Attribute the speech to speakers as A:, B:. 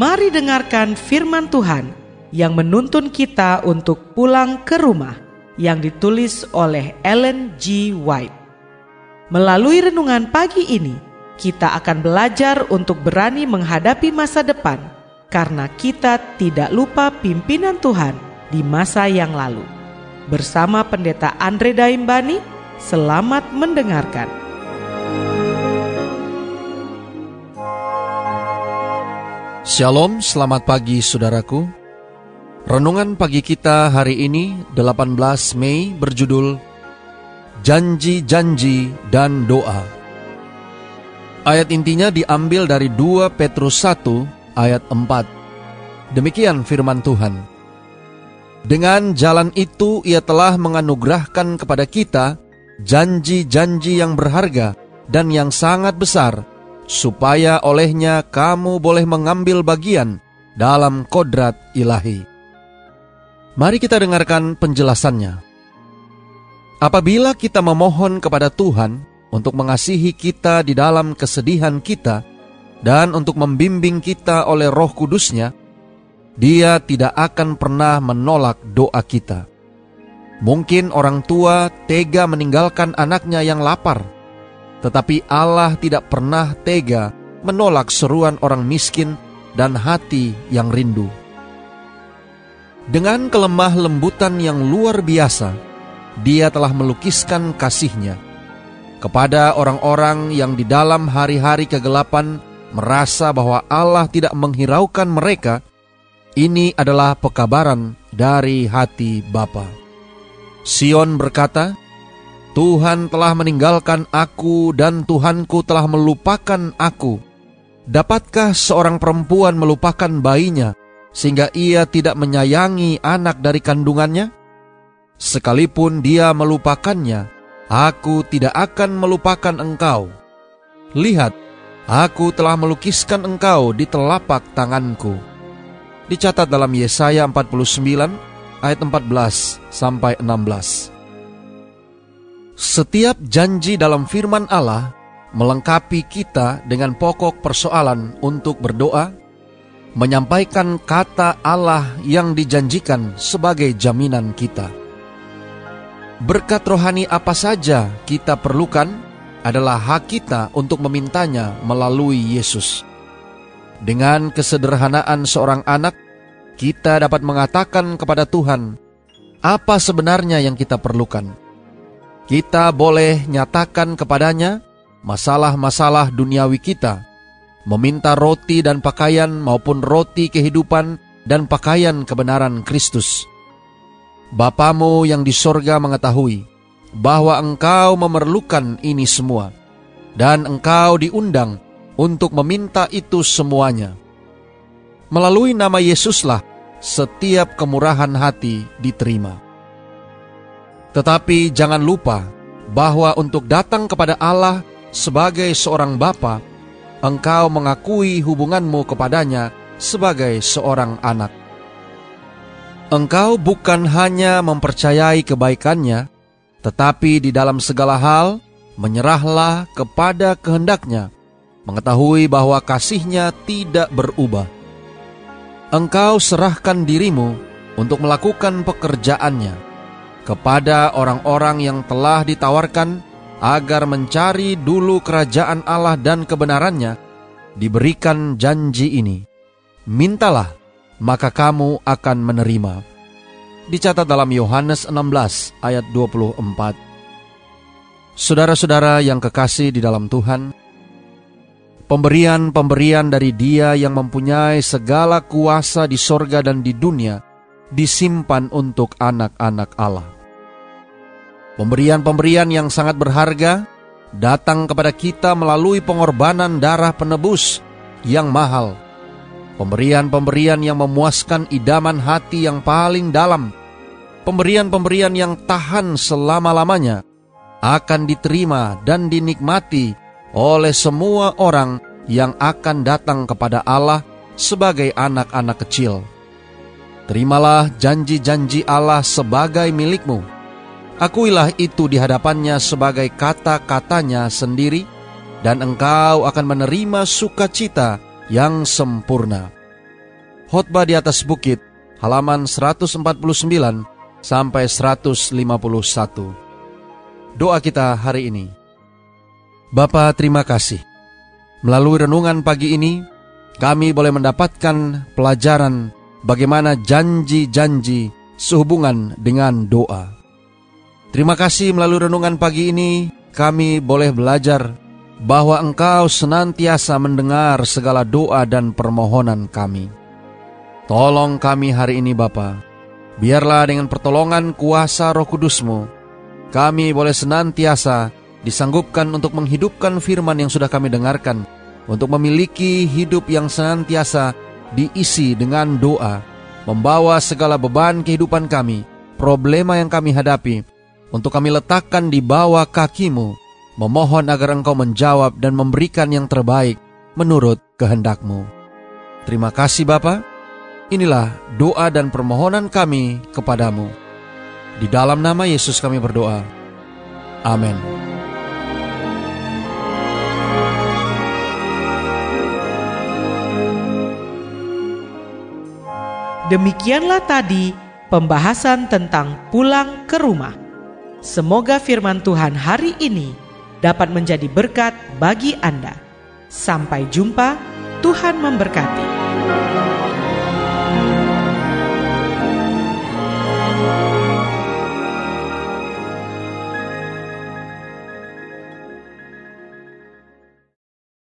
A: Mari dengarkan firman Tuhan yang menuntun kita untuk pulang ke rumah yang ditulis oleh Ellen G. White. Melalui renungan pagi ini, kita akan belajar untuk berani menghadapi masa depan karena kita tidak lupa pimpinan Tuhan di masa yang lalu. Bersama Pendeta Andre Daimbani, selamat mendengarkan.
B: Shalom, selamat pagi saudaraku. Renungan pagi kita hari ini 18 Mei berjudul Janji-janji dan doa. Ayat intinya diambil dari 2 Petrus 1 ayat 4. Demikian firman Tuhan. Dengan jalan itu ia telah menganugerahkan kepada kita janji-janji yang berharga dan yang sangat besar supaya olehnya kamu boleh mengambil bagian dalam kodrat ilahi. Mari kita dengarkan penjelasannya. Apabila kita memohon kepada Tuhan untuk mengasihi kita di dalam kesedihan kita dan untuk membimbing kita oleh roh kudusnya, dia tidak akan pernah menolak doa kita. Mungkin orang tua tega meninggalkan anaknya yang lapar, tetapi Allah tidak pernah tega menolak seruan orang miskin dan hati yang rindu. Dengan kelemah lembutan yang luar biasa, dia telah melukiskan kasihnya kepada orang-orang yang di dalam hari-hari kegelapan merasa bahwa Allah tidak menghiraukan mereka. Ini adalah pekabaran dari hati Bapa. Sion berkata, Tuhan telah meninggalkan aku dan Tuhanku telah melupakan aku. Dapatkah seorang perempuan melupakan bayinya sehingga ia tidak menyayangi anak dari kandungannya? Sekalipun dia melupakannya, aku tidak akan melupakan engkau. Lihat, aku telah melukiskan engkau di telapak tanganku. Dicatat dalam Yesaya 49 ayat 14 sampai 16. Setiap janji dalam firman Allah melengkapi kita dengan pokok persoalan untuk berdoa, menyampaikan kata Allah yang dijanjikan sebagai jaminan kita. Berkat rohani apa saja kita perlukan adalah hak kita untuk memintanya melalui Yesus. Dengan kesederhanaan seorang anak, kita dapat mengatakan kepada Tuhan apa sebenarnya yang kita perlukan kita boleh nyatakan kepadanya masalah-masalah duniawi kita, meminta roti dan pakaian maupun roti kehidupan dan pakaian kebenaran Kristus. Bapamu yang di sorga mengetahui bahwa engkau memerlukan ini semua, dan engkau diundang untuk meminta itu semuanya. Melalui nama Yesuslah setiap kemurahan hati diterima. Tetapi jangan lupa bahwa untuk datang kepada Allah sebagai seorang bapa, engkau mengakui hubunganmu kepadanya sebagai seorang anak. Engkau bukan hanya mempercayai kebaikannya, tetapi di dalam segala hal menyerahlah kepada kehendaknya, mengetahui bahwa kasihnya tidak berubah. Engkau serahkan dirimu untuk melakukan pekerjaannya kepada orang-orang yang telah ditawarkan agar mencari dulu kerajaan Allah dan kebenarannya, diberikan janji ini. Mintalah, maka kamu akan menerima. Dicatat dalam Yohanes 16 ayat 24. Saudara-saudara yang kekasih di dalam Tuhan, pemberian-pemberian dari Dia yang mempunyai segala kuasa di sorga dan di dunia disimpan untuk anak-anak Allah. Pemberian-pemberian yang sangat berharga datang kepada kita melalui pengorbanan darah penebus yang mahal. Pemberian-pemberian yang memuaskan idaman hati yang paling dalam. Pemberian-pemberian yang tahan selama-lamanya akan diterima dan dinikmati oleh semua orang yang akan datang kepada Allah sebagai anak-anak kecil. Terimalah janji-janji Allah sebagai milikmu Akuilah itu di hadapannya sebagai kata-katanya sendiri, dan engkau akan menerima sukacita yang sempurna. Khotbah di atas bukit, halaman 149 sampai 151. Doa kita hari ini. Bapa, terima kasih. Melalui renungan pagi ini, kami boleh mendapatkan pelajaran bagaimana janji-janji sehubungan dengan doa. Terima kasih melalui renungan pagi ini, kami boleh belajar bahwa Engkau senantiasa mendengar segala doa dan permohonan kami. Tolong kami hari ini Bapa. Biarlah dengan pertolongan kuasa roh kudusmu, kami boleh senantiasa disanggupkan untuk menghidupkan firman yang sudah kami dengarkan, untuk memiliki hidup yang senantiasa diisi dengan doa, membawa segala beban kehidupan kami, problema yang kami hadapi, untuk kami letakkan di bawah kakimu, memohon agar engkau menjawab dan memberikan yang terbaik menurut kehendakmu. Terima kasih Bapak. Inilah doa dan permohonan kami kepadamu. Di dalam nama Yesus kami berdoa. Amin.
A: Demikianlah tadi pembahasan tentang pulang ke rumah. Semoga firman Tuhan hari ini dapat menjadi berkat bagi Anda. Sampai jumpa, Tuhan memberkati.